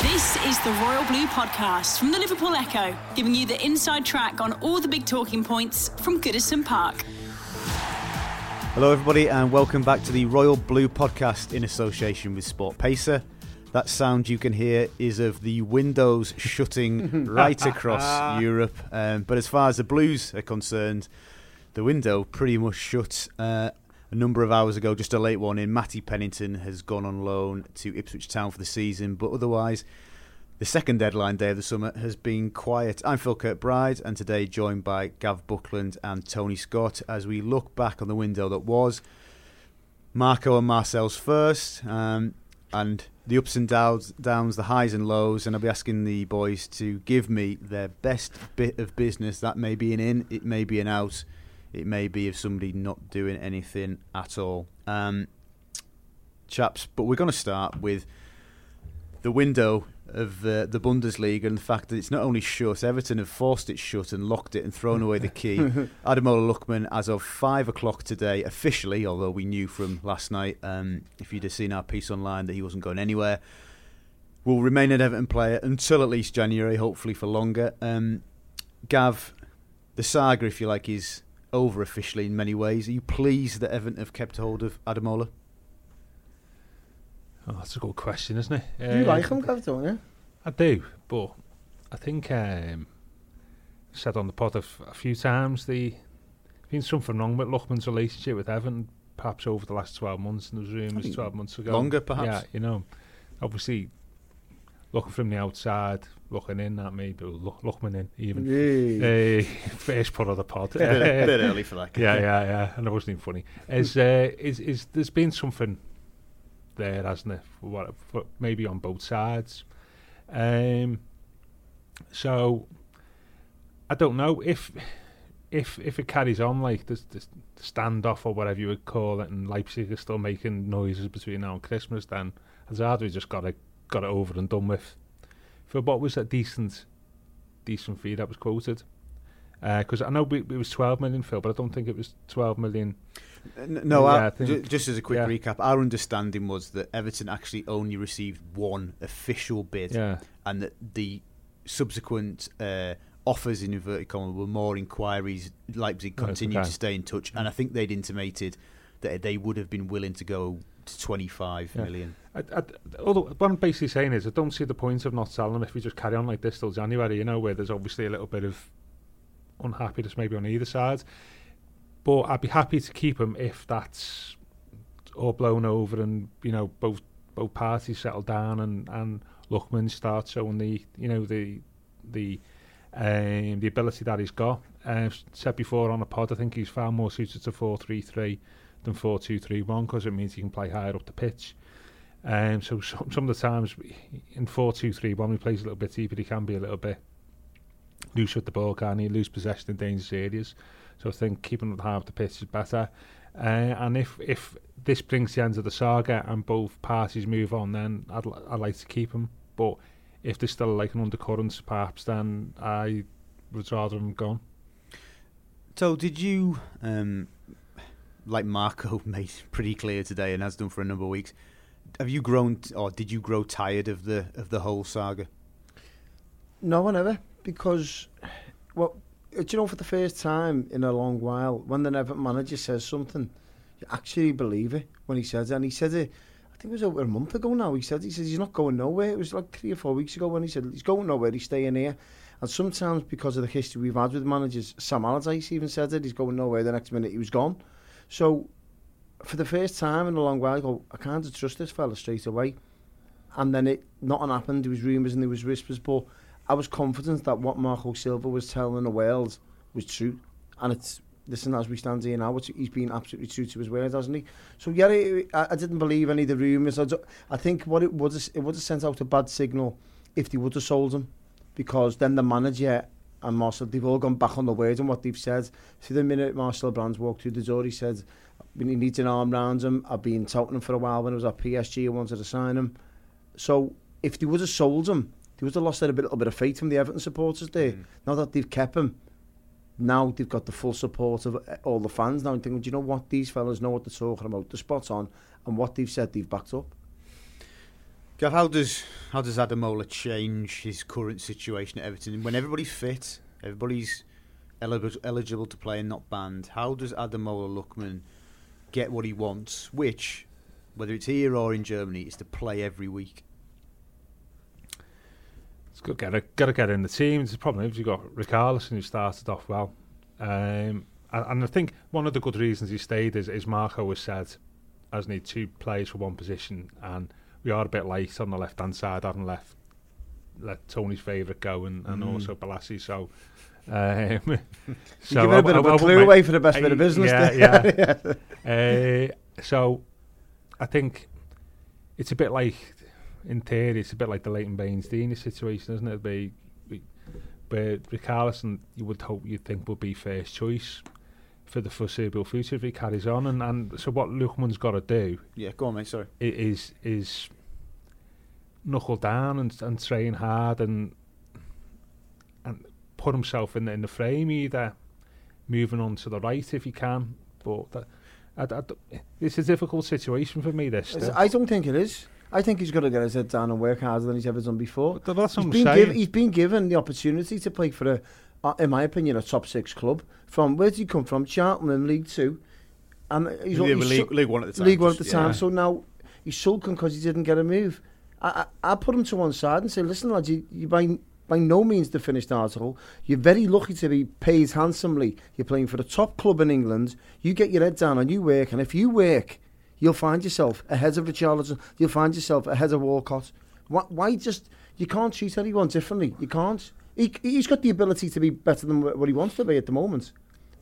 This is the Royal Blue Podcast from the Liverpool Echo, giving you the inside track on all the big talking points from Goodison Park. Hello, everybody, and welcome back to the Royal Blue Podcast in association with Sport Pacer. That sound you can hear is of the windows shutting right across Europe. Um, but as far as the Blues are concerned, the window pretty much shut uh, a number of hours ago, just a late one in. Matty Pennington has gone on loan to Ipswich Town for the season, but otherwise, the second deadline day of the summer has been quiet. I'm Phil Kirkbride, and today joined by Gav Buckland and Tony Scott as we look back on the window that was. Marco and Marcel's first, um, and the ups and downs, downs, the highs and lows, and I'll be asking the boys to give me their best bit of business. That may be an in, it may be an out, it may be of somebody not doing anything at all. Um, chaps, but we're going to start with the window of uh, the Bundesliga and the fact that it's not only shut, Everton have forced it shut and locked it and thrown away the key. Ademola Lookman, as of five o'clock today, officially, although we knew from last night, um, if you'd have seen our piece online, that he wasn't going anywhere, will remain an Everton player until at least January, hopefully for longer. Um, Gav, the saga, if you like, is over officially in many ways. Are you pleased that Everton have kept hold of Ademola? Oh, that's a good question, isn't it? Do you like him, Gav, don't you? I do, but I think um, said on the pod a, f- a few times the been something wrong with Lookman's relationship with Evan, perhaps over the last twelve months. And there was rumours twelve months ago. longer, perhaps? Yeah, you know, obviously looking from the outside, looking in at me, but look, Lookman in even. Yeah. Uh, first part of the pod. bit, bit, bit early for that. yeah, yeah, yeah, and it wasn't even funny. Is uh, is is there's been something there, hasn't it? For what, for maybe on both sides. Um, so I don't know if if if it carries on like this, this standoff or whatever you would call it, and Leipzig are still making noises between now and Christmas, then Hazard we just got it got it over and done with. For what was that decent decent fee that was quoted? Because I know we, it was 12 million, Phil, but I don't think it was 12 million. N- No, Yeah, our- I think- ju- just as a quick yeah. recap, our understanding was that Everton actually only received one official bid, Yeah, and that the subsequent uh, offers in inverted commas were more inquiries. Leipzig continued okay. to stay in touch, and I think they'd intimated that they would have been willing to go to twenty-five Yeah. million. I, I, although what I'm basically saying is I don't see the point of not selling them if we just carry on like this till January, you know, where there's obviously a little bit of unhappiness maybe on either side. But I'd be happy to keep them if that's all blown over and, you know, both both parties settle down and, and Lookman starts showing the, you know, the the um, the ability that he's got. Uh, said before on a pod, I think he's far more suited to 4-3-3 than 4-2-3-1 because it means he can play higher up the pitch. Um, so some, some of the times in 4-2-3-1 he plays a little bit deeper, he can be a little bit loose with the ball, can he? Lose possession in dangerous areas. So I think keeping it half the pitch is better. Uh, and if if this brings the end of the saga and both parties move on, then I'd, I'd like to keep him. But if there's still like an undercurrent, perhaps, then I would rather him gone. So, did you, um, like Marco made pretty clear today, and has done for a number of weeks, have you grown, t- or did you grow tired of the of the whole saga? No one ever, because, well, uh, do you know, for the first time in a long while, when the Everton manager says something, you actually believe it when he says it. And he said it, I think it was over a month ago now. He said, he says he's not going nowhere. It was like three or four weeks ago when he said he's going nowhere, he's staying here. And sometimes because of the history we've had with managers, Sam Allardyce even said it, he's going nowhere. The next minute he was gone. So for the first time in a long while, I go, I can't trust this fella straight away. And then it, nothing happened. There was rumours and there was whispers, but I was confident that what Marco Silva was telling the world was true. And it's listen, as we stand here now, he's been absolutely true to his word, hasn't he? So yeah, I, I didn't believe any of the rumours. I, I think what it would it would have sent out a bad signal if they would have sold him, because then the manager and Marcel, they've all gone back on the words and what they've said. See, the minute Marcel Brands walked through the door, he said, "We need an arm round him. I've been touting him for a while when I was at PSV. I wanted to sign him." So if they would have sold him, they would have lost a little bit of faith from the Everton supporters there. Mm. Now that they've kept him, now they've got the full support of uh, all the fans now and thinking, do you know what, these fellas know what they're talking about, the spot on, and what they've said they've backed up. Gav, how does how does Ademola change his current situation at Everton when everybody's fit, everybody's eligible eligible to play and not banned? How does Ademola Lookman get what he wants, which, whether it's here or in Germany, is to play every week? It's good. Got to got to get in the team. The problem is you've got Richarlison who started off well, um, and, I think one of the good reasons he stayed is, is Marco has said, as need two players for one position, and we are a bit late on the left hand side, having left let Tony's favourite go and, and mm. also Bolasie. So. Um, so give a bit I, of a clue away for the best bit of business. Yeah, yeah. yeah. uh, so I think it's a bit like in theory, it's a bit like the Leighton Baines Digne situation, isn't it? Be, but Richarlison, you would hope, you'd think, would be first choice for the foreseeable future if he carries on. And, and so what Lookman's got to do, yeah, go on, mate. Sorry, is is knuckle down and and train hard and and put himself in the, in the frame either moving on to the right if he can, but. That, I, I, it's a difficult situation for me. This I don't think it is. I think he's got to get his head down and work harder than he's ever done before. But that's he's, been given, he's been given the opportunity to play for a, uh, in my opinion, a top six club. From where did he come from? Cheltenham, League Two, and he's, he's League, League One at the time. League One at the time. Yeah. So now he's sulking because he didn't get a move. I, I, put him to one side and say, listen, lads, you, you by by no means the finished article. You're very lucky to be paid handsomely. You're playing for the top club in England. You get your head down and you work, and if you work you'll find yourself ahead of Richarlison. You'll find yourself ahead of Walcott. Why, why just you can't treat anyone differently? You can't. He, he's got the ability to be better than what he wants to be at the moment.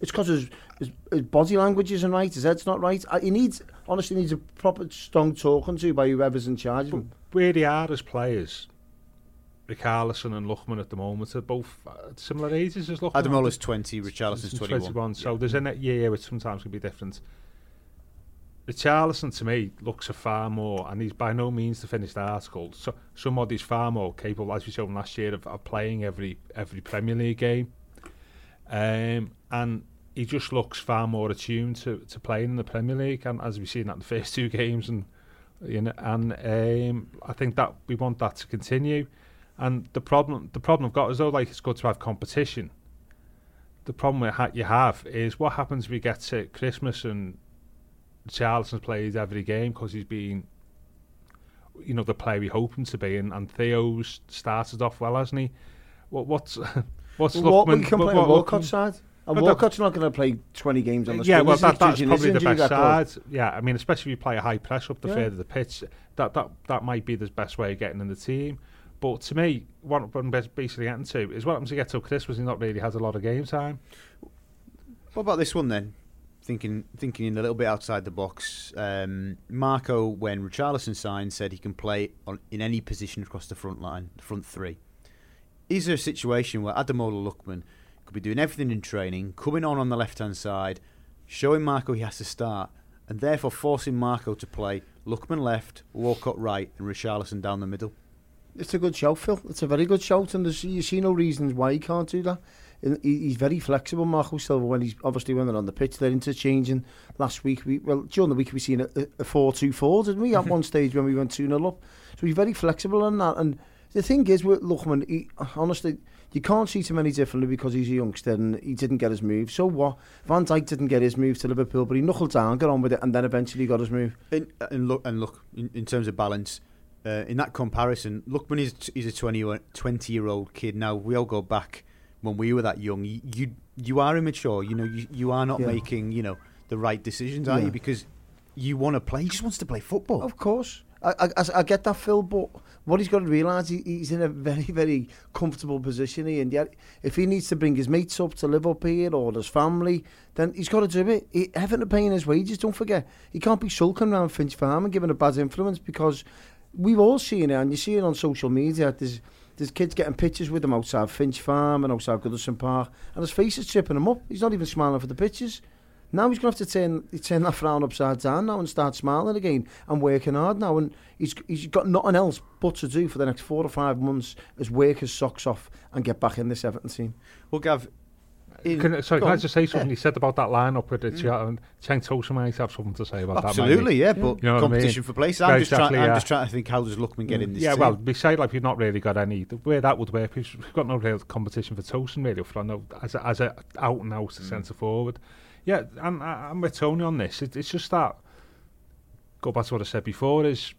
It's because his, his, his body language isn't right, his head's not right. He needs, honestly, needs a proper strong talking to by whoever's in charge of him. Where they are as players, Richarlison and Lookman at the moment are both similar ages as Lookman. Ademola's 20, Richarlison's 21. 21 so yeah. there's a year which sometimes can be different. Richarlison to me looks a far more, and he's by no means the finished article. So somebody's far more capable, as we saw last year, of, of playing every every Premier League game, um, and he just looks far more attuned to, to playing in the Premier League. And as we've seen that in the first two games, and you know, and um, I think that we want that to continue. And the problem, the problem I've got is though, like it's good to have competition. The problem you have is what happens if we get to Christmas and Charlton's played every game because he's been, you know, the player we hope him to be, and, and Theo's started off well, hasn't he? What what's what's well? What, can play what, Walcott's side. And Walcott's not going to play 20 games on the Yeah, well, that, that's probably the best side. Yeah, I mean, especially if you play a high press up the yeah. further the pitch, that, that that might be the best way of getting in the team. But to me, what I'm basically getting to is what happens to get to Christmas, he not really has a lot of game time. What about this one then? thinking thinking in a little bit outside the box. Um, Marco, when Richarlison signed, said he can play on, in any position across the front line, the front three. Is there a situation where Ademola Lookman could be doing everything in training, coming on on the left hand side, showing Marco he has to start, and therefore forcing Marco to play Lookman left, Walcott right, and Richarlison down the middle? It's a good shout, Phil. It's a very good shout, and you see no reasons why he can't do that he's very flexible, Marco Silva, when he's obviously when they're on the pitch, they're interchanging. Last week, we well during the week we seen a, a 4-2-4, didn't we? At one stage when we went 2 0 up. So he's very flexible on that. And the thing is with Lookman, he, honestly, you can't treat him any differently because he's a youngster and he didn't get his move. So what? Van Dijk didn't get his move to Liverpool, but he knuckled down, got on with it, and then eventually got his move. And, and look, and look, in, in terms of balance, uh, in that comparison, Lookman is he's a 20, 20 year old kid. Now we all go back when we were that young, you you, you are immature. You know, you, you are not yeah. making you know the right decisions, are yeah. you? Because you want to play. He just wants to play football. Of course, I, I, I get that, Phil. But what he's got to realise, he, he's in a very, very comfortable position here. And yet, if he needs to bring his mates up to live up here or his family, then he's got to do it. He, Everton are paying his wages, don't forget. He can't be sulking around Finch Farm and giving a bad influence because we've all seen it, and you see it on social media. There's there's kids getting pictures with him outside Finch Farm and outside Goodison Park, and his face is tripping him up. He's not even smiling for the pictures. Now he's going to have to turn turn that frown upside down now and start smiling again and working hard now. And he's he's got nothing else but to do for the next four or five months is work his socks off and get back in this Everton team. Well, Gav, in, Can, sorry, go can I just say something? Yeah. You said about that lineup with it, mm. and Cenk Tosun might have something to say about Absolutely, that. yeah, but You know what I competition mean? for place. Yeah, I'm just exactly, trying. I'm yeah. just trying to think how does Lookman get in this? Yeah, team? well, we say like we've not really got any. The way that would work, we've we've got no real competition for Tosun really. For no, as a, as a out and out Mm. centre forward. Yeah, I'm I'm with Tony on this. It, it's just that. Go back to what I said before. Is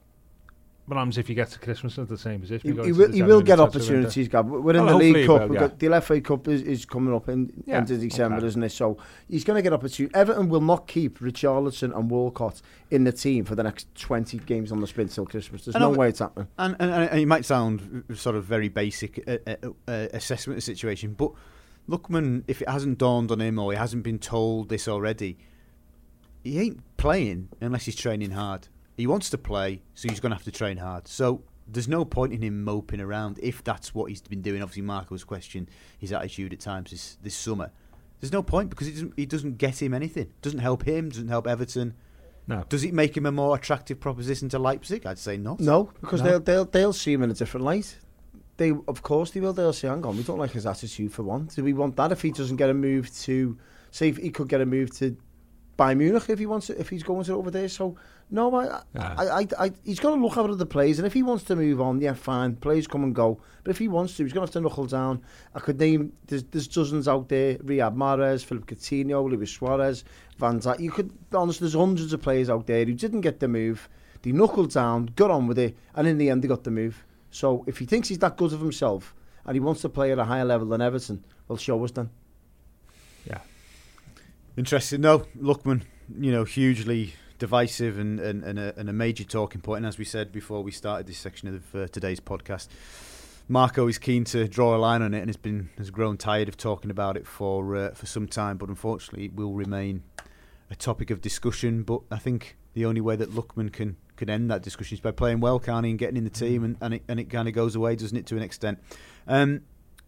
what happens if you get to Christmas in the same position? He, we go he into will, the he will get opportunities, Gab. We're in Well, the League Cup. will, yeah. got the FA Cup is, is coming up in Yeah, end of December, okay. isn't it? So he's going to get opportunity. Everton will not keep Richarlison and Walcott in the team for the next 20 games on the sprint till Christmas. There's I no know- way it's happening. And, and, and it might sound sort of very basic uh, uh, uh, assessment of the situation, but Lookman, if it hasn't dawned on him or he hasn't been told this already, he ain't playing unless he's training hard. He wants to play, so he's going to have to train hard. So there's no point in him moping around if that's what he's been doing. Obviously, Marco's question his attitude at times this, this summer. There's no point because it doesn't, it doesn't get him anything. doesn't help him, doesn't help Everton. No. Does it make him a more attractive proposition to Leipzig? I'd say not. No, because No. they'll they'll they'll see him in a different light. They of course they will. They'll say, "Hang on, we don't like his attitude for one. Do we want that if he doesn't get a move to? Say if he could get a move to Bayern Munich if he wants it, if he's going to over there. So no, I, Yeah. I, I, I he's got to look at other players, and if he wants to move on, yeah, fine. Players come and go, but if he wants to, he's going to have to knuckle down. I could name there's, there's dozens out there: Riyad Mahrez, Philip Coutinho, Luis Suarez, Van Dijk. You could honestly, there's hundreds of players out there who didn't get the move. They knuckled down, got on with it, and in the end, they got the move. So if he thinks he's that good of himself and he wants to play at a higher level than Everton, well, show us then. Yeah. Interesting. No, Lookman, you know, hugely divisive and, and, and, a, and a major talking point. And as we said before we started this section of uh, today's podcast, Marco is keen to draw a line on it and has been has grown tired of talking about it for uh, for some time. But unfortunately, it will remain a topic of discussion. But I think the only way that Lookman can can end that discussion is by playing well, can't he, and getting in the team, and, and it and it kind of goes away, doesn't it, to an extent. Um,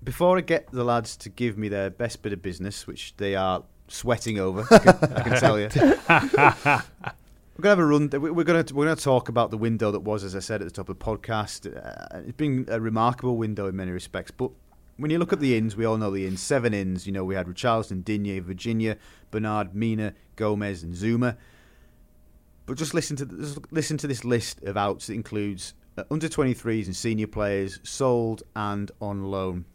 before I get the lads to give me their best bit of business, which they are sweating over, I can, I can tell you. We're gonna have a run. we- We're gonna we're gonna talk about the window that was, as I said at the top of the podcast. Uh, it's been a remarkable window in many respects. But when you look at the ins, we all know the ins. Seven ins. You know, we had Richarlison, Digne, Virginia, Bernard, Mina, Gomez, and Zouma. But just listen to just listen to this list of outs. It includes uh, under 23s and senior players sold and on loan.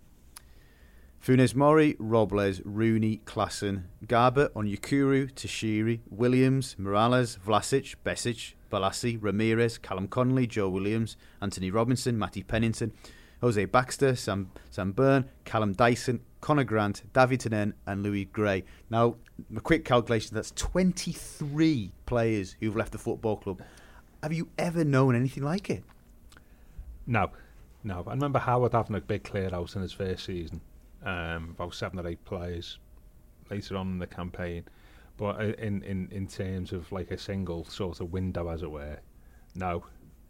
Funes Mori, Robles, Rooney, Klaassen, Garbutt, Onyekuru, Tarashaj, Williams, Mirallas, Vlasic, Besic, Bolasie, Ramirez, Callum Connolly, Joe Williams, Anthony Robinson, Matty Pennington, Jose Baxter, Sam, Sam Byrne, Callum Dyson, Connor Grant, David Henen, and Louis Gray. Now, a quick calculation that's 23 players who've left the football club. Have you ever known anything like it? No, no. I remember Howard having a big clear out in his first season, um, about seven or eight players later on in the campaign. But uh, in, in, in terms of like a single sort of window, as it were, no.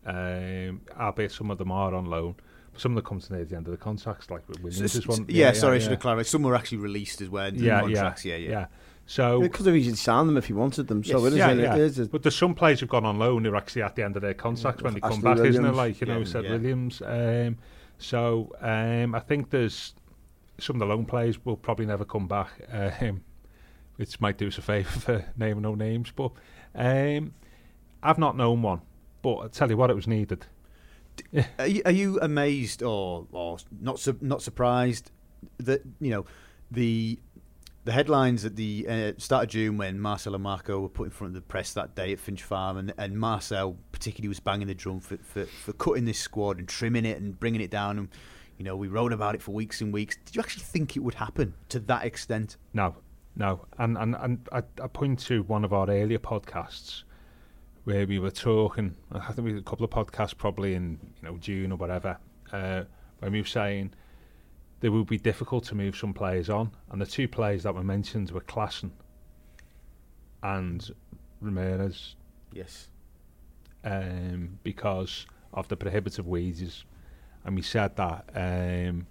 Um, albeit some of them are on loan. But some of them come to near the end of the contracts, like with Williams. is one. yeah, sorry, I should have clarified. Some were actually released as well. Yeah, contracts. yeah, yeah, yeah. So He could have easily signed them if he wanted them. So Yes. it is, yeah, it yeah. is a- But there's some players who've gone on loan who are actually at the end of their contracts when they come Ashley back, isn't it? Like you know, Yeah, said yeah. Williams. Um, so um, I think there's some of the loan players will probably never come back, um, which might do us a favour for naming no names. But um, I've not known one. But I tell you what, it was needed. Are you, are you amazed or or not su- not surprised that you know the the headlines at the uh, start of June when Marcel and Marco were put in front of the press that day at Finch Farm and, and Marcel particularly was banging the drum for, for, for cutting this squad and trimming it and bringing it down and you know we wrote about it for weeks and weeks. Did you actually think it would happen to that extent? No, no. And and, and I, I point to one of our earlier podcasts where we were talking. I think we had a couple of podcasts probably in you know June or whatever, uh, when we were saying it would be difficult to move some players on, and the two players that were mentioned were Klaassen and Ramirez, Yes. um, because of the prohibitive wages, and we said that um,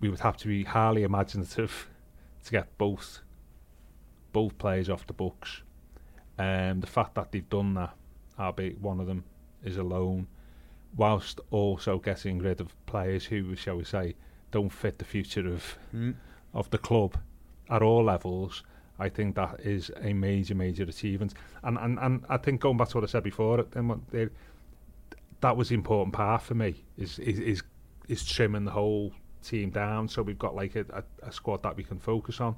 we would have to be highly imaginative to get both both players off the books. Um, the fact that they've done that, albeit one of them is alone, whilst also getting rid of players who, shall we say, don't fit the future of Mm. of the club at all levels. I think that is a major, major achievement. And and, and I think going back to what I said before, then what they, that was the important part for me is is is, is trimming the whole team down so we've got like a, a, a squad that we can focus on,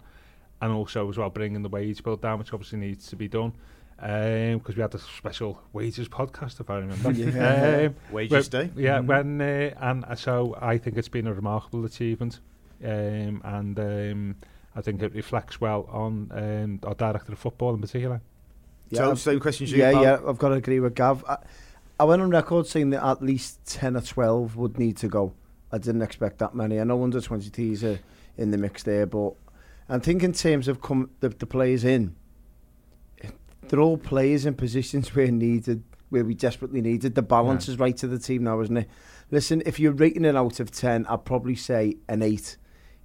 and also as well bringing the wage bill down, which obviously needs to be done. Because we had a special wages podcast, if I remember. Yeah. Um, Wages when- day. Yeah, Mhm. when uh, and uh, so I think it's been a remarkable achievement, um, and um, I think it reflects well on um, our director of football in particular. so, I've- same question to you, yeah, pal. yeah, I've got to agree with Gav. I, I went on record saying that at least 10 or 12 would need to go. I didn't expect that many. I know under 23s are in the mix there, but I think in terms of com- the, the players in, they're all players in positions where needed, where we desperately needed. The balance Yeah. is right to the team now, isn't it? Listen, if you're rating it out of 10, I'd probably say an 8.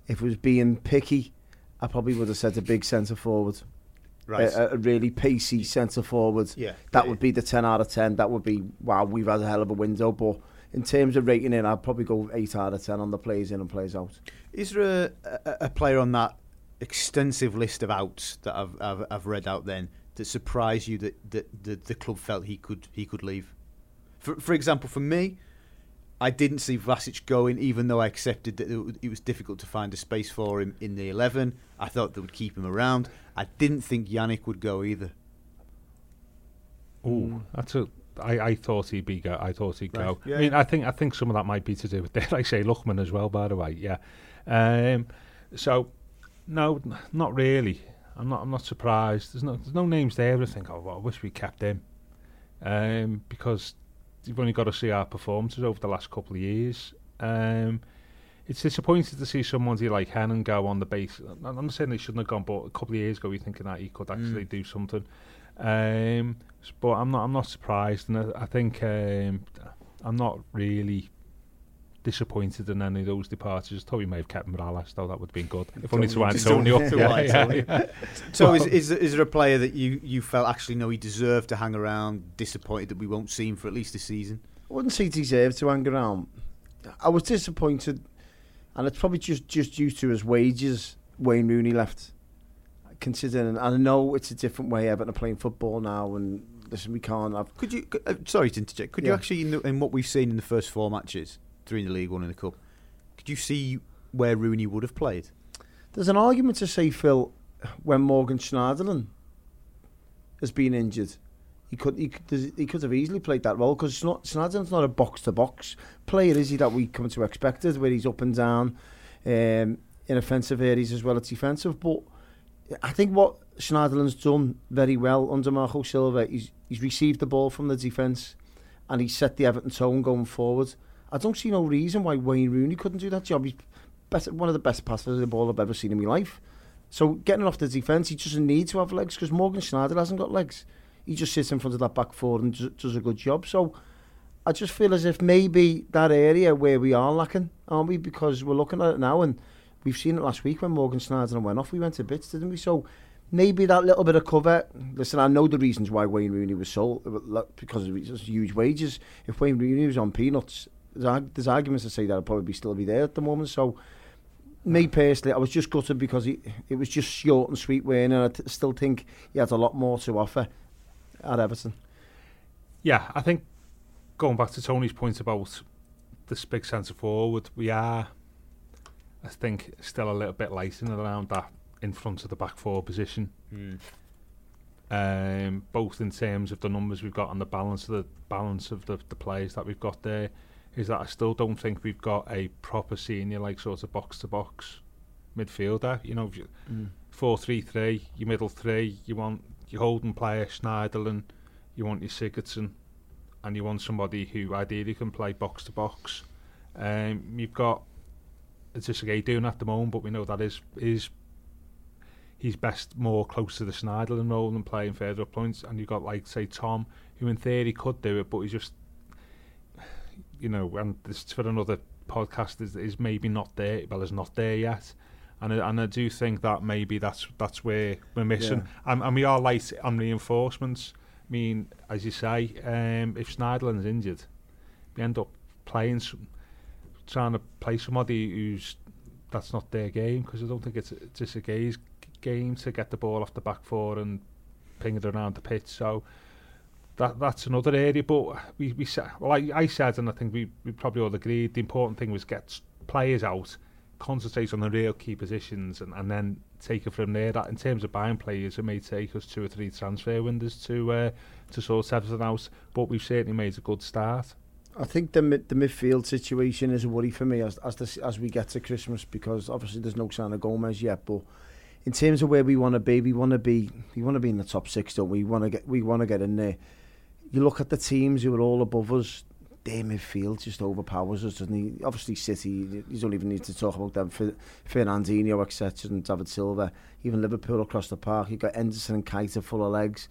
If it was being picky, I probably would have said a big centre forward. Right. A, a really pacey centre forward. yeah. That yeah, would be the 10 out of 10. That would be, wow, we've had a hell of a window. But in terms of rating it, I'd probably go 8 out of 10 on the plays in and plays out. Is there a, a, a player on that extensive list of outs that I've, I've, I've read out then that surprised you that, that, that the club felt he could he could leave? For, for example, for me, I didn't see Vlasic going, even though I accepted that it was difficult to find a space for him in the 11. I thought they would keep him around. I didn't think Yannick would go either. Oh, that's a. I, I thought he'd be go. I thought he'd Right, go. yeah, I mean. I think I think some of that might be to do with, dare I say, Lookman as well. By the way, yeah. Um, so, no, not really. I'm not. I'm not surprised. There's no. There's no names there. I think. Oh, well, I wish we kept him. Um, because you've only got to see our performances over the last couple of years. Um, it's disappointing to see someone like Henen go on the base. I'm not saying they shouldn't have gone, but a couple of years ago, you're thinking that he could actually Mm. do something. Um, but I'm not. I'm not surprised, and I, I think um, I'm not really disappointed in any of those departures. Thought we may have kept Mirallas, though that would have been good. If only to Tony, just Antonio. to yeah, Antonio. yeah, yeah. So is, is is there a player that you, you felt actually no he deserved to hang around, disappointed that we won't see him for at least a season? I wouldn't say he deserved to hang around. I was disappointed, and it's probably just, just due to his wages. Wayne Rooney left. Considering, and I know it's a different way Everton are playing football now, and listen, we can't have. Could you? could- Uh, sorry to interject. Could you actually, in, the, in what we've seen in the first four matches, three in the league, one in the cup, could you see where Rooney would have played? There's an argument to say, Phil, when Morgan Schneiderlin has been injured, he could he could, he could have easily played that role because Schneiderlin's not a box to box player, is he? That we come to expect it, where he's up and down um, in offensive areas as well as defensive. But I think what Schneiderlin's done very well under Marco Silva, he's he's received the ball from the defence and he's set the Everton tone going forward. I don't see no reason why Wayne Rooney couldn't do that job. He's one of the best passers of the ball I've ever seen in my life. So getting off the defence, he doesn't need to have legs because Morgan Schneider hasn't got legs. He just sits in front of that back four and does, does a good job. So I just feel as if maybe that area where we are lacking, aren't we? Because we're looking at it now and we've seen it last week when Morgan Schneider went off. We went to bits, didn't we? So maybe that little bit of cover. Listen, I know the reasons why Wayne Rooney was sold because of his huge wages. If Wayne Rooney was on peanuts, there's, there's arguments to say that he'll probably still be there at the moment. So me personally, I was just gutted because he, it was just short and sweet Wayne, and I t- still think he had a lot more to offer at Everton. Yeah, I think going back to Tony's point about this big centre forward, we are, I think, still a little bit light in and around that in front of the back four position. Um, both in terms of the numbers we've got and the balance of the balance of the, the players that we've got there, is that I still don't think we've got a proper senior like sort of box to box midfielder. You know, you- four three three, your middle three, you want your holding player Schneiderlin, you want your Sigurdsson, and you want somebody who ideally can play box to box. Um, you've got it's just a doing at the moment, but we know that is is he's best more close to the Schneiderlin role than playing further up points. And you've got like say Tom, who in theory could do it, but he's just you know, and this for another podcast is is maybe not there. Well, is not there yet. And I, and I do think that maybe that's that's where we're missing, Yeah. and, and we are late on reinforcements. I mean, as you say, um, if Schneiderlin's injured, we end up playing some, trying to play somebody who's that's not their game because I don't think it's just a game to get the ball off the back four and ping it around the pitch. So that that's another area. But we we said, well, I, I said, and I think we we probably all agreed. The important thing was get players out, concentrate on the real key positions, and, and then take it from there. That in terms of buying players, it may take us two or three transfer windows to uh, to sort everything out. But we've certainly made a good start. I think the mid, the midfield situation is a worry for me as as the, as we get to Christmas because obviously there's no sign of Gomez yet. But in terms of where we want to be, we want to be we want to be in the top six, don't we? We want to get we want to get in there. you look at the teams who are all above us, their midfield just overpowers us, doesn't he? Obviously, City, you don't even need to talk about them. Fernandinho, etc., and David Silva. Even Liverpool across the park. You've got Henderson and Keita full of legs.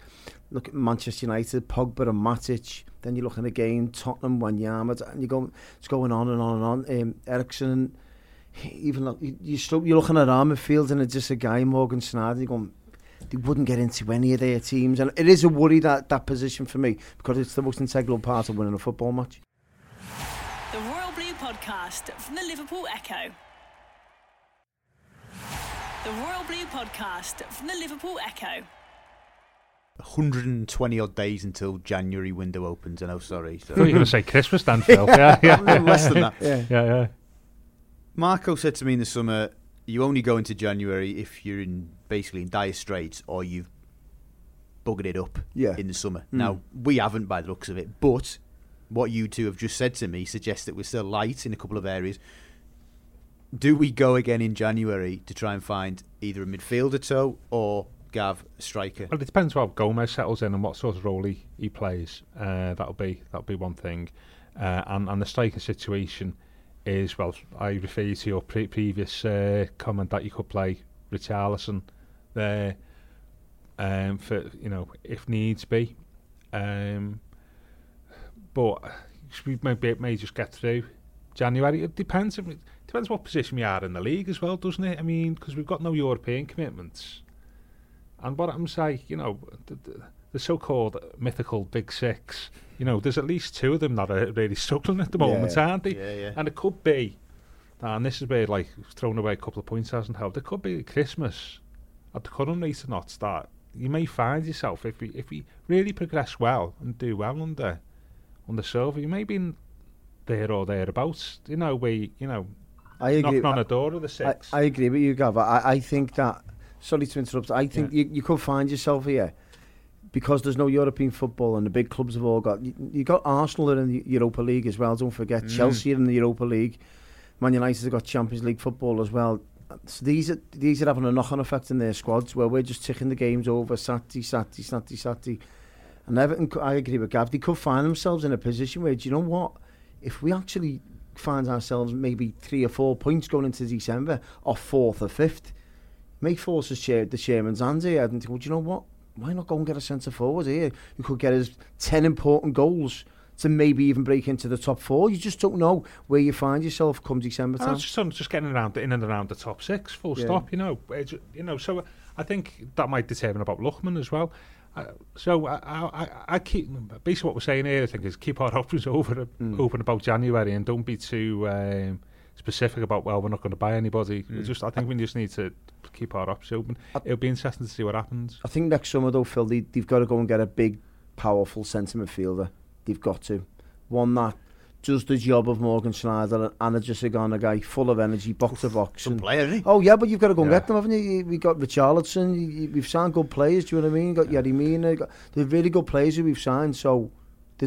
Look at Manchester United, Pogba and Matic. Then you're looking again, Tottenham, Wanyama, and you go, it's going on and on and on. Um, Ericsson, even you, you're, still, you're looking at our midfield and it's just a guy, Morgan Snyder, you're going, they wouldn't get into any of their teams. And it is a worry that that position for me because it's the most integral part of winning a football match. The Royal Blue Podcast from the Liverpool Echo. The Royal Blue Podcast from the Liverpool Echo. 120 odd days until January window opens. I know, sorry. So. I thought you were going to say Christmas then, Phil. yeah, yeah, Less than that. Yeah. yeah, yeah. Marco said to me in the summer, you only go into January if you're in basically in dire straits or you've buggered it up Yeah. in the summer. Mm. Now, we haven't by the looks of it, but what you two have just said to me suggests that we're still light in a couple of areas. Do we go again in January to try and find either a midfielder toe or Gav a striker? Well, it depends how Gomez settles in and what sort of role he, he plays. Uh, that'll be that'll be one thing. Uh, and and the striker situation is well. I refer to your pre- previous uh, comment that you could play Richarlison there um, for you know if needs be. Um, but we it may just get through January. It depends. It depends what position we are in the league as well, doesn't it? I mean, because we've got no European commitments. And what I'm saying, you know, the, the, the so-called mythical Big Six, you know, there's at least two of them that are really struggling at the moment, Yeah. aren't they? Yeah, yeah. And it could be, and this is where like throwing away a couple of points hasn't helped. It could be Christmas at the current rate of not start. you may find yourself if we if we really progress well and do well under under Silva, you may be in there or thereabouts. You know, where you, know I agree. knocking on the door of the six. I agree with you, Gav. I, I think that. Sorry to interrupt. I think you, you could find yourself here because there's no European football and the big clubs have all got. You, you got Arsenal are in the Europa League as well. Don't forget Mm. Chelsea are in the Europa League. Man United have got Champions League football as well. So these are these are having a knock-on effect in their squads where we're just ticking the games over Saturday, Saturday, Saturday, Saturday. And Everton, I agree with Gav. They could find themselves in a position where, do you know what? If we actually find ourselves maybe three or four points going into December, or fourth or fifth, may force us chair, the chairman's hands here and think, well, do you know what? Why not go and get a centre forward here who could get us 10 important goals to maybe even break into the top four? You just don't know where you find yourself come December time. just, on- just getting around in and around the top six, full Yeah. stop. You know, It's- you know. So I think that might determine about Lookman as well. Uh, so I, I, I- keep basically what we're saying here. I think is keep our options over Mm. open about January and don't be too um, specific about well we're not going to buy anybody. We Mm. Just I think we just need to keep our options open. I- It'll be interesting to see what happens. I think next summer though, Phil, they, they've got to go and get a big, powerful centre midfielder. They've got to. One that does the job of Morgan Schneider and a Jessica guy, full of energy, box to box. Some and- player, isn't he? Oh yeah, but you've got to go and Yeah. get them, haven't you? You- We've got Richarlison. you- you- We've signed good players. Do you know what I mean? You've got Yerry Mina. got- They're really good players who we've signed. So there-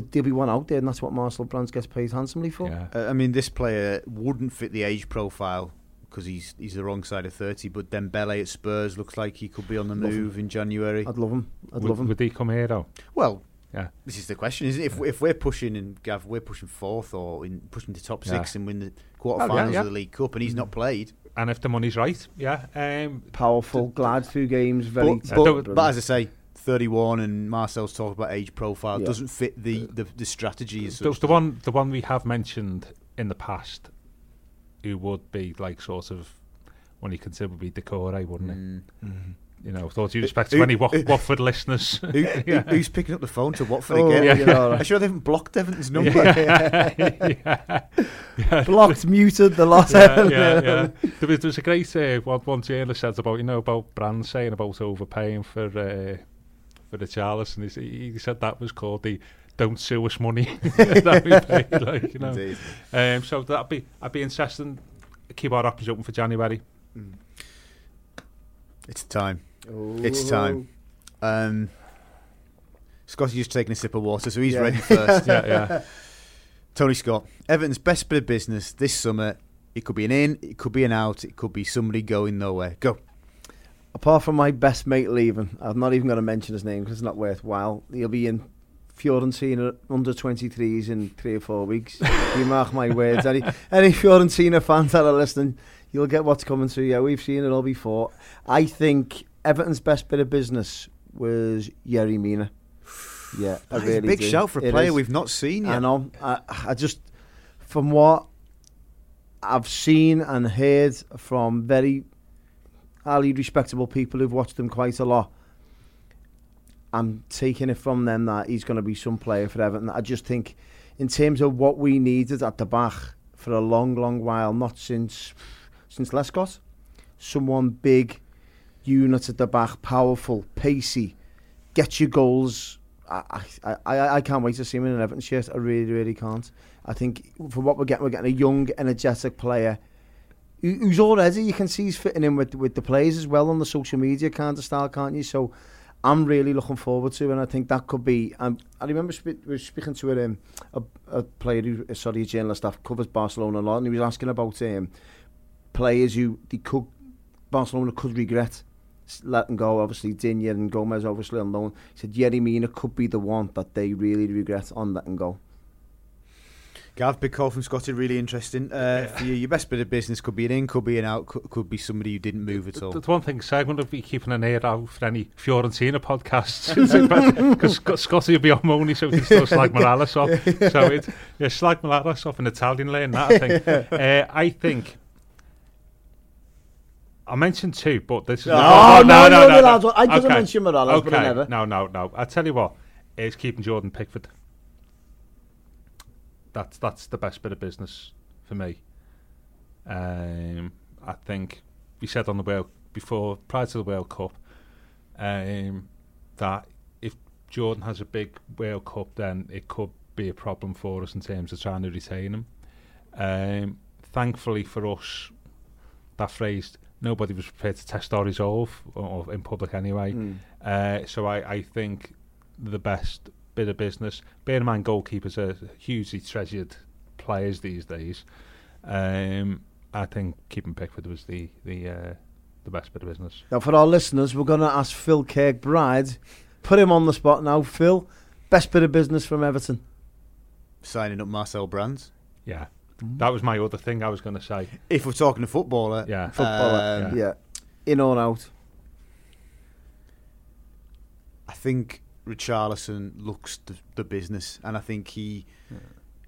there'll be one out there, and that's what Marcel Brands gets paid handsomely for. Yeah. Uh, I mean, this player wouldn't fit the age profile because he's he's the wrong side of 30. But then Dembele at Spurs looks like he could be on the Love him. move in January. I'd love him. I'd would, love him. would he come here though? Well, Yeah. This is the question, isn't it? If, if we're pushing and Gav, we're pushing fourth or in pushing to top six Yeah. and win the Oh, quarterfinals yeah, yeah. of the League Cup, and he's not played. And if the money's right, yeah. Um, Powerful, glad through games, very. But, but, but as I say, 31 and Marcel's talk about age profile Yeah. doesn't fit the, the, the strategy as the, such. the one, the one we have mentioned in the past, who would be like sort of when you consider would be Doucouré, wouldn't it? Mm. You know, with all due respect Who- any Wat- who- Watford listeners. Who, who- who's picking up the phone to Watford Oh, again? you know, I'm sure they haven't blocked Everton's number. yeah. blocked, muted, the lot. yeah, yeah, yeah. There was, there was a great uh, one, one journalist said about you know about brands saying about overpaying for uh, for the Charles, and he, he said that was called the "don't sue us" money that we paid, like you know. Indeed. Um, so that'd be I'd be interested. Keep our options open for January. It's time. It's time. Um, Scotty's just taking a sip of water, so he's Yeah. ready first. Yeah, yeah. Tony Scott, Everton's best bit of business this summer. It could be an in, it could be an out, it could be somebody going nowhere. Go. Apart from my best mate leaving, I'm not even going to mention his name because it's not worthwhile. He'll be in Fiorentina under 23s in three or four weeks. you mark my words. Any, any Fiorentina fans that are listening, you'll get what's coming to you. We've seen it all before. I think Everton's best bit of business was Yerry Mina. Yeah, I really a big do. shout for a It player is. we've not seen yet. I know. I, I just, from what I've seen and heard from very highly respectable people who've watched him quite a lot, I'm taking it from them that he's going to be some player for Everton. I just think, in terms of what we needed at the back for a long, long while, not since since Lescott, someone big, unit at the back, powerful, pacey, get your goals. I, I, I, I can't wait to see him in an Everton shirt. I really, really can't. I think for what we're getting, we're getting a young, energetic player who's already, you can see he's fitting in with, with the players as well on the social media kind of style, can't you? So I'm really looking forward to and I think that could be. Um, I remember spe- we were speaking to a, um, a, a player who, uh, sorry, a journalist that covers Barcelona a lot, and he was asking about um, players who they could, Barcelona could regret letting go. Obviously, Digne and Gomez obviously on loan. He said Yerry Mina could be the one that they really regret on letting go. Gav, big call from Scotty, really interesting. Uh, For you, your best bit of business could be an in, could be an out, could, could be somebody who didn't move at all. The one thing, going to be keeping an ear out for any Fiorentina podcasts because Scotty will be on Money, so he can still slag Mirallas off. So it, yeah, slag Mirallas off in Italian lane. That I think. uh, I think. I mentioned two, but this is Oh, no, no, no, lads, I didn't mention Mirallas, okay. but I never. No, no, no. I tell you what, it's keeping Jordan Pickford. That's that's the best bit of business for me. Um, I think we said on the World before prior to the World Cup um, that if Jordan has a big World Cup, then it could be a problem for us in terms of trying to retain him. Um, thankfully for us, that phrase nobody was prepared to test our resolve, or, or in public anyway. Mm. Uh, so I, I think the best bit of business. Bear in mind, goalkeepers are hugely treasured players these days. Um, I think keeping Pickford was the the uh, the best bit of business. Now, for our listeners, we're going to ask Phil Kirkbride. Put him on the spot now. Phil, best bit of business from Everton. Signing up Marcel Brands. Yeah, that was my other thing I was going to say. If we're talking a footballer, Yeah, Footballer. um, yeah. In or out. I think Richarlison looks the, the business, and I think he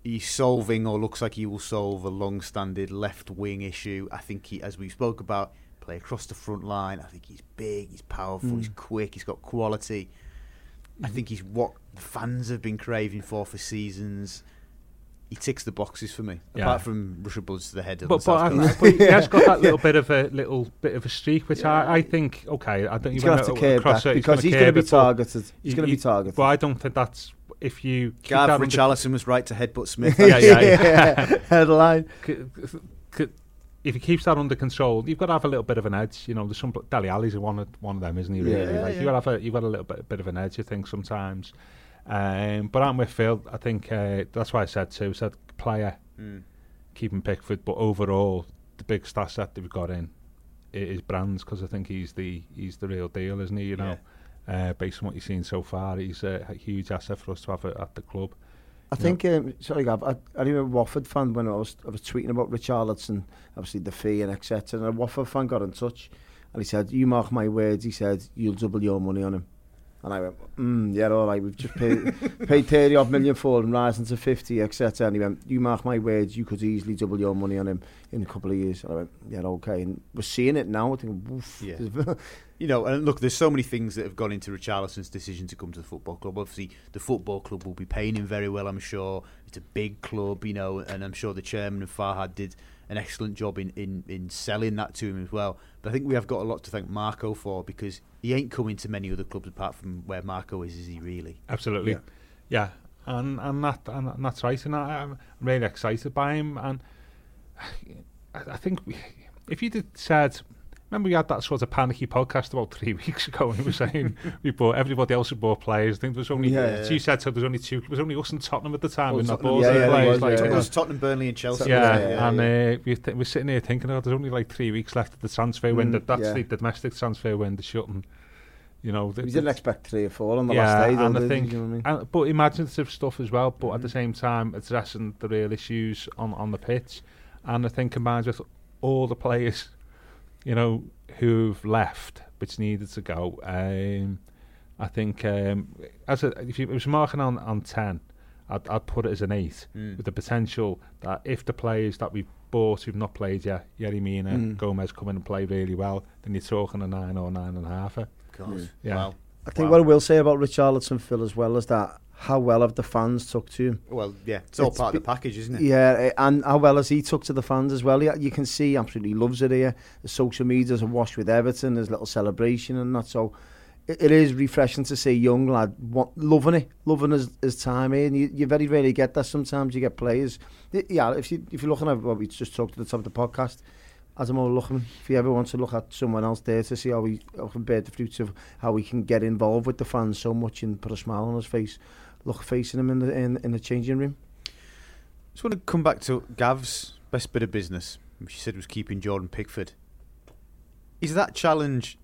he's solving or looks like he will solve a long-standing left wing issue. I think he, as we spoke about, play across the front line. I think he's big, he's powerful, Mm. he's quick, he's got quality. I think he's what the fans have been craving for for seasons. He ticks the boxes for me, Yeah. apart from Russia bullets to the head But but, I, but he has got that little bit of a little bit of a streak, which I, I think okay. I don't He's going to have to curb that because he's going to be targeted. He's going to be targeted. But I don't think that's if you Gav Richarlison was right to headbutt Smith. Yeah, yeah, yeah. Headline. if he keeps that under control, you've got to have a little bit of an edge. You know, there's some Dele Alli's one of one of them, isn't he? Really, Yeah, like yeah. you got to have a you got a little bit bit of an edge. I think sometimes. Um, but I'm with Phil. I think uh, that's why I said too. Said player Mm. keeping Pickford, but overall the big star set that we've got in is Brands because I think he's the he's the real deal, isn't he? You know. Uh, based on what you've seen so far, he's a, a huge asset for us to have a, at the club. I think, um, sorry, Gav, I, I remember a Watford fan when I was, I was tweeting about Richarlison, obviously the fee and etc. And a Watford fan got in touch and he said, You mark my words, he said, you'll double your money on him. And I went, mm, yeah, all right, we've just paid, paid 30 odd million for him, rising to 50, etc. And he went, you mark my words, you could easily double your money on him in a couple of years. And I went, yeah, okay. And we're seeing it now. I think, woof, yeah. you know, and look, there's so many things that have gone into Richarlison's decision to come to the football club. Obviously, the football club will be paying him very well, I'm sure. It's a big club, you know, and I'm sure the chairman of Farhad did an excellent job in, in, in selling that to him as well. But I think we have got a lot to thank Marco for because he ain't coming to many other clubs apart from where Marco is, is he really? Absolutely. Yeah. yeah. And and that and, that's right. And I, I'm really excited by him. And I, I think if you did said Remember we had that sort of panicky podcast about three weeks ago and we were saying we bought everybody else had bought players. I think there was only yeah, yeah. you said so there's only two there was only us and Tottenham at the time well, in that board yeah, yeah, players. Was, like, yeah, it was Tottenham, Burnley and Chelsea. Yeah, yeah, and uh, we th- we're sitting here thinking oh there's only like three weeks left of the transfer mm, window. That's the, the domestic transfer window shutting. You know, we didn't expect three or four on the last day. and I think, you know I mean? and, but imaginative stuff as well. But mm. at the mm. same time, addressing the real issues on on the pitch, and I think combined with all the players, you know, who've left which needed to go. Um, I think um, as a, if you, it was marking on on ten, I'd, I'd put it as an eight mm. with the potential that if the players that we've bought who've not played yet, Yerry Mina, mm. Gomes come in and play really well, then you're talking a nine or nine and a half. God. Yeah. Wow. I think wow. what I will say about Richarlison, Phil, as well, is that how well have the fans took to him? Well, yeah, it's all it's part of the package, isn't it? Yeah, eh, and how well has he took to the fans as well? Yeah, you can see absolutely loves it here. The social media's a wash with Everton. There's a little celebration and that. So it, it is refreshing to see young lad want, loving it, loving his, his time here. And you, you very rarely get that. Sometimes you get players. Yeah, if you if you're looking at what we just talked at the top of the podcast, as I'm all looking, if you ever want to look at someone else there to see how we how can bear the fruits of how we can get involved with the fans so much and put a smile on his face look facing him in the in, in the changing room. Just want to come back to Gav's best bit of business, which she said was keeping Jordan Pickford. Is that challenge?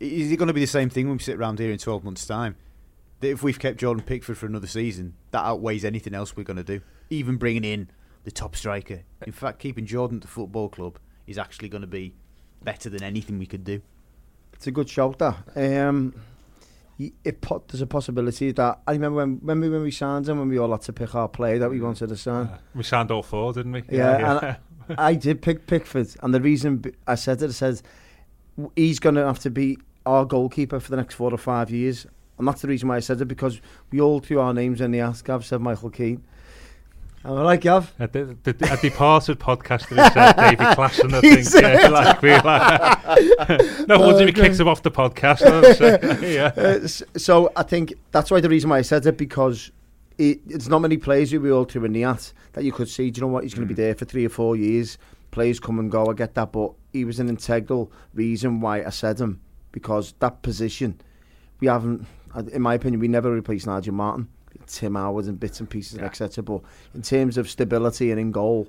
Is it going to be the same thing when we sit around here in twelve months' time? That if we've kept Jordan Pickford for another season, that outweighs anything else we're going to do. Even bringing in the top striker. In fact, keeping Jordan at the football club is actually going to be better than anything we could do. It's a good shout, that. Um, it put, there's a possibility that I remember when we when we signed him when we all had to pick our player that we wanted to sign. Uh, we signed all four, didn't we? Yeah, yeah. and I, I did pick Pickford, and the reason I said it, I said he's going to have to be our goalkeeper for the next four or five years, and that's the reason why I said it because we all threw our names in the ask. I've said Michael Keane. I like Gav. At the, the, a departed podcaster who said David Klaassen, I think. Yeah, like, we like, no wonder he kicks him off the podcast. yeah. Uh, so I think that's why the reason why I said it because it, it's not many players who we all threw in the at that you could see. Do you know what? He's going to mm. be there for three or four years. Players come and go. I get that, but he was an integral reason why I said him because that position we haven't. In my opinion, we never replaced Nigel Martyn. Tim Howard and bits and pieces, yeah. etc. But in terms of stability and in goal,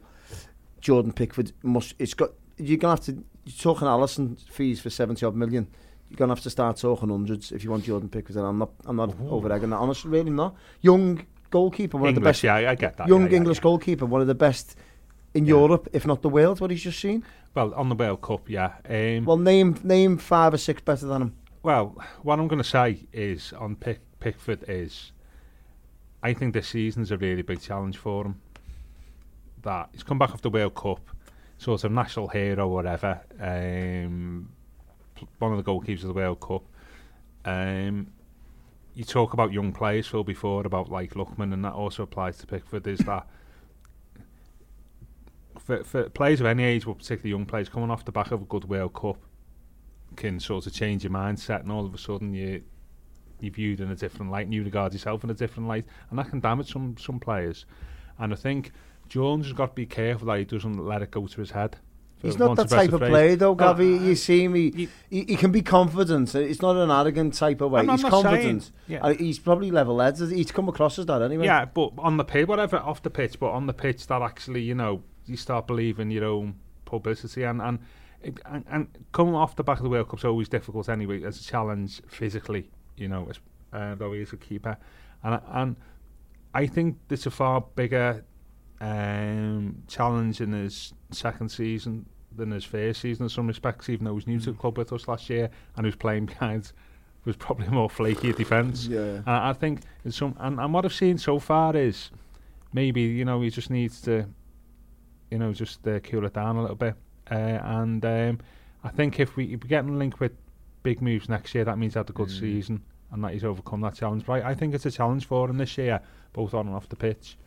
Jordan Pickford must. It's got. You're gonna have to. You're talking Alisson fees for seventy odd million. You're gonna have to start talking hundreds if you want Jordan Pickford. And I'm not. I'm not over egging that. Honestly, really not. Young goalkeeper, one English, of the best. Yeah, I get that. Young yeah, English yeah. goalkeeper, one of the best in Europe, if not the world. What he's just seen. Well, on the World Cup, yeah. Um, well, name name five or six better than him. Well, what I'm going to say is on Pick, Pickford is I think this season's a really big challenge for him. That he's come back off the World Cup, sort of national hero, whatever. Um, one of the goalkeepers of the World Cup. Um, you talk about young players, Phil, before about like Lookman, and that also applies to Pickford. Is that for, for players of any age, but particularly young players, coming off the back of a good World Cup, can sort of change your mindset, and all of a sudden you you viewed in a different light, and you regard yourself in a different light, and that can damage some some players. And I think Jones has got to be careful that he doesn't let it go to his head. He's not that type of player, though, Gavi. No, you see me. He, he, he, can be confident. It's not an arrogant type of way. I'm, he's I'm confident. Saying, yeah. Uh, he's probably level headed. He's come across as that anyway. Yeah, but on the pitch, whatever off the pitch, but on the pitch, that actually, you know, you start believing your own publicity, and and and, and coming off the back of the World Cup's always difficult anyway as a challenge physically, you know, as, uh, though he is a keeper. And, and I think there's a far bigger um, challenge in his second season than his first season in some respects, even though he was new to the club with us last year and he was playing behind was probably a more flaky defence. Yeah. And I think in some and, and what I've seen so far is maybe you know he just needs to you know just uh, cool it down a little bit. Uh, and um, I think if we if we get in link with big moves next year, that means he had a good Mm. season and that he's overcome that challenge. But I, I think it's a challenge for him this year, both on and off the pitch.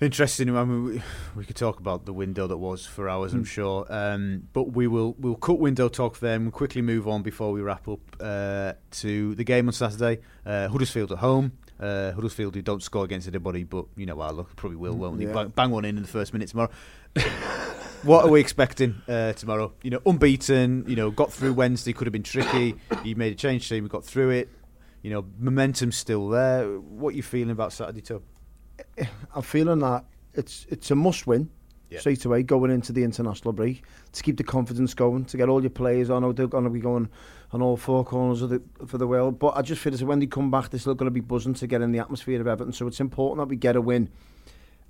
Interesting. I mean, we, we could talk about the window that was for hours, I'm Mm. sure. Um, but we will we'll cut window talk for them. We'll quickly move on before we wrap up uh, to the game on Saturday. Uh, Huddersfield at home. Uh, Huddersfield who don't score against anybody, but you know, well, look, probably will, won't they? Yeah. Bang, bang one in in the first minute tomorrow. what are we expecting uh, tomorrow? You know, unbeaten. You know, got through Wednesday. Could have been tricky. You made a change team. We got through it. You know, momentum's still there. What are you feeling about Saturday, Tub? I'm feeling that it's it's a must win Yeah. straight away going into the international break to keep the confidence going to get all your players on. They're going to be going on all four corners of the for the world. But I just feel as when they come back, they're still going to be buzzing to get in the atmosphere of Everton. So it's important that we get a win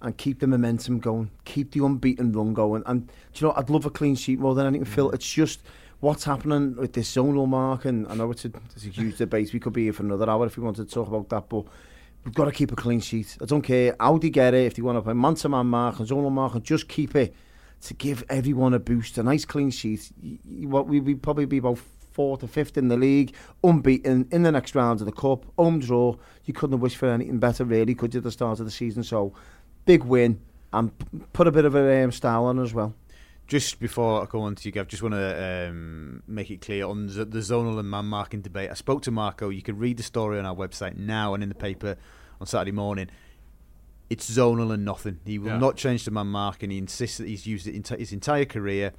and keep the momentum going, keep the unbeaten run going. And you know, I'd love a clean sheet more than anything, Phil. It's just what's happening with this zonal mark, and I know it's a, it's a huge debate. We could be here for another hour if we wanted to talk about that, but we've got to keep a clean sheet. I don't care how they get it, if they want to play man-to-man mark and zonal mark, and just keep it to give everyone a boost, a nice clean sheet. What we would probably be about fourth or fifth in the league, unbeaten in the next round of the cup, home draw. You couldn't have wished for anything better, really, could you, at the start of the season? So, big win and put a bit of a um, style on as well. Just before I go on to you, Gav, just want to um, make it clear on the, the zonal and man marking debate. I spoke to Marco. You can read the story on our website now and in the paper on Saturday morning. It's zonal and nothing. He will Yeah. not change the man marking. He insists that he's used it enti- his entire career,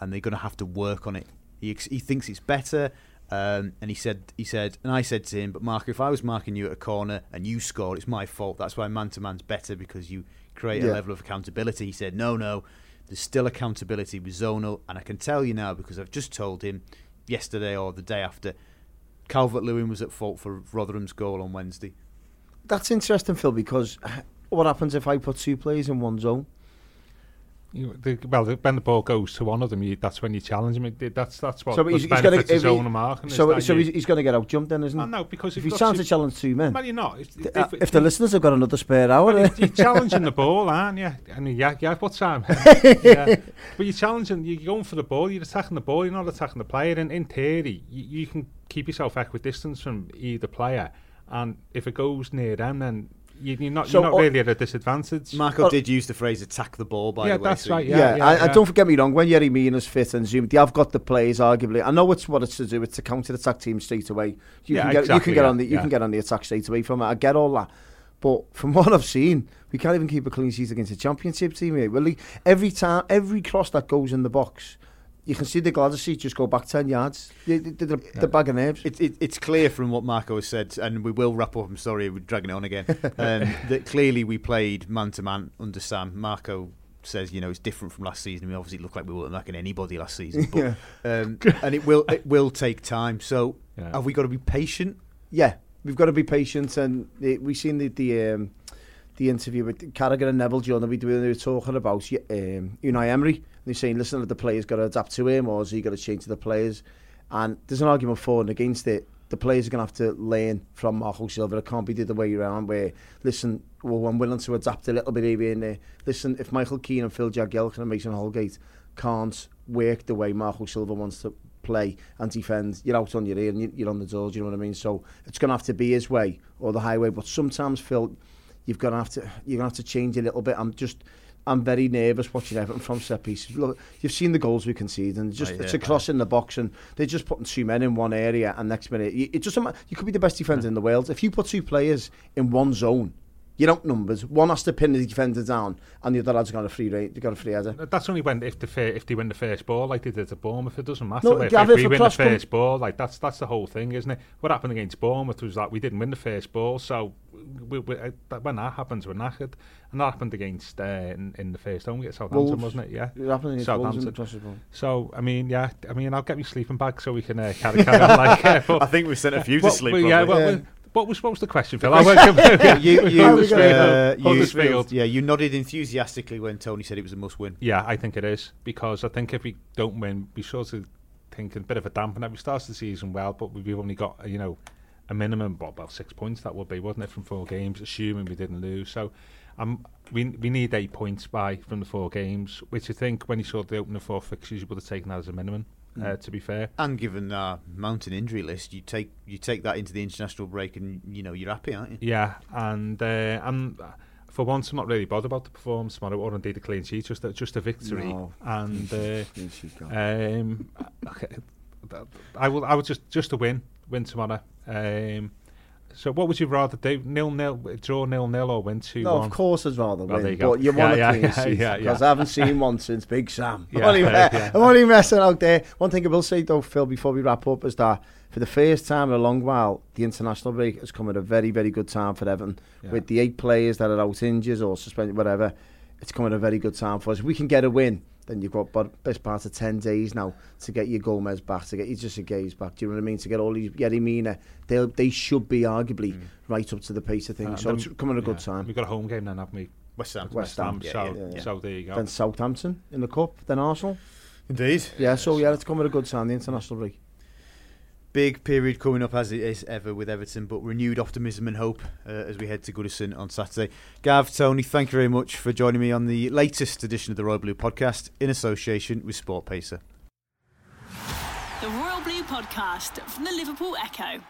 and they're going to have to work on it. He ex- he thinks it's better. Um, and he said, he said, and I said to him, but Marco, if I was marking you at a corner and you scored, it's my fault. That's why man to man's better because you create a Yeah. level of accountability. He said, no, no, there's still accountability with zonal, and I can tell you now because I've just told him yesterday or the day after. Calvert Lewin was at fault for Rotherham's goal on Wednesday. That's interesting, Phil, because what happens if I put two players in one zone? well, the, bend the ball goes to one of them, you, that's when you challenge him. That's, that's what so he's, benefits he's gonna, his own mark. So, so, so he's, he's going to get out jumped then, isn't he? No, because if got stands to, to challenge two men. Well, you're not. If, if, if, if the listeners have got another spare hour. Well, eh? you're challenging the ball, aren't you? I mean, yeah, yeah, what time? yeah. But you're challenging, you're going for the ball, you're attacking the ball, you're not attacking the player. And in theory, you, you can keep yourself equidistant from either player. And if it goes near them, then you're not, So, you're not really at a disadvantage. Marco Oh. did use the phrase "attack the ball." By Yeah, the way, that's so right, he- yeah, Yeah, and, yeah, and yeah. don't forget me wrong. When Yerry Mina's fit and Zouma, they have got the players arguably. I know it's what it's to do. It's to counter the attack team straight away. You Yeah, can get you can get yeah, on the you yeah. can get on the attack straight away from it. I get all that. But from what I've seen, we can't even keep a clean sheet against a championship team here. Really, every time, every cross that goes in the box, you can see the Gladys seat just go back 10 yards. The, the, the, the bag of nerves. It, it, it's clear from what Marco has said, and we will wrap up. I'm sorry, we're dragging it on again. Um, that clearly we played man to man under Sam. Marco says, you know, it's different from last season. We obviously looked like we weren't knocking anybody last season, but, um, and it will it will take time. So Yeah. have we got to be patient? yeah, we've got to be patient. And the, we've seen the the, um, the interview with Carragher and Neville John. That we they were talking about um, Unai Emery. They're saying, listen, have the players got to adapt to him, or is he got to change to the players? And there's an argument for and against it. The players are going to have to learn from Marco Silva. It can't be the other way around. Where listen, well, I'm willing to adapt a little bit here and there. Listen, if Michael Keane and Phil Jagielka and Mason Holgate can't work the way Marco Silva wants to play and defend, you're out on your ear and you- you're on the door. You know what I mean? So it's going to have to be his way or the highway. But sometimes, Phil, you've got to have to you're going to have to change a little bit. I'm just. I'm very nervous watching Everton from set pieces. Look, you've seen the goals we concede, and just Oh, it's a cross in the box, and they're just putting two men in one area, and next minute, you, it matter. You could be the best defender in the world if you put two players in one zone. You're outnumbers. One has to pin the defender down, and the other lad's got a free rate. They got a free header. That's only when if the fir- if they win the first ball like they did at Bournemouth. It doesn't matter. No, if, have if it we win the cross com- first ball, like that's that's the whole thing, isn't it? What happened against Bournemouth was that we didn't win the first ball, so we, we, uh, when that happens, we're knackered. And that happened against uh, in, in the first home against Southampton, Wolves. wasn't it? Yeah. It happened against in Southampton. Crosses So I mean, yeah, I mean, I'll get my sleeping bag so we can uh, carry, carry on. Like, uh, but, I think we sent a few to what- sleep. well, yeah, probably. Yeah. What was what was the question, Phil? I won't- you, you, Huddersfield. uh, you, yeah, you nodded enthusiastically when Tony said it was a must-win. Yeah, I think it is because I think if we don't win, we sort of think a bit of a dampener. We started the season well, but we've only got you know a minimum what, about six points. That would be, wasn't it, from four games, assuming we didn't lose. So, um, we we need eight points by from the four games, which I think when you saw the opening four fixtures, you would have taken that as a minimum. Uh, to be fair, And given our mountain injury list, you take you take that into the international break, and you know you're happy, aren't you? yeah, and uh, uh, for once, I'm not really bothered about the performance tomorrow, or indeed a clean sheet, just a, just a victory. No. And uh, Clean sheet, God. Um, okay, I will. I would just just to win, win tomorrow. Um, so what would you rather do? Nil nil, draw nil nil, or win two No, one? of course I'd rather win. Well, you go. but you Yeah, want yeah, a clean yeah, sheet yeah, because yeah. I haven't seen one since Big Sam. I'm, only, yeah. I'm only messing out there. One thing I will say though, Phil, before we wrap up, is that for the first time in a long while, the international break has come at a very, very good time for Everton. With the eight players that are out injured or suspended, whatever, it's come at a very good time for us. If we can get a win, then you've got but best part of 10 days now to get your Gomes back, to get your Jesse Gaze back. Do you know what I mean? To get all these Yerry Mina, they they should be arguably right up to the pace of things. Uh, so then- it's coming at a good time. We've got a home game then, haven't we? West Ham. West Ham, yeah, so, yeah, yeah. so there you go. Then Southampton in the cup, then Arsenal. Indeed. Yeah, so yeah, it's coming at a good time, the international break. Big period coming up as it is ever with Everton, but renewed optimism and hope uh, as we head to Goodison on Saturday. Gav, Tony, thank you very much for joining me on the latest edition of the Royal Blue podcast in association with SportPesa. The Royal Blue Podcast from the Liverpool Echo.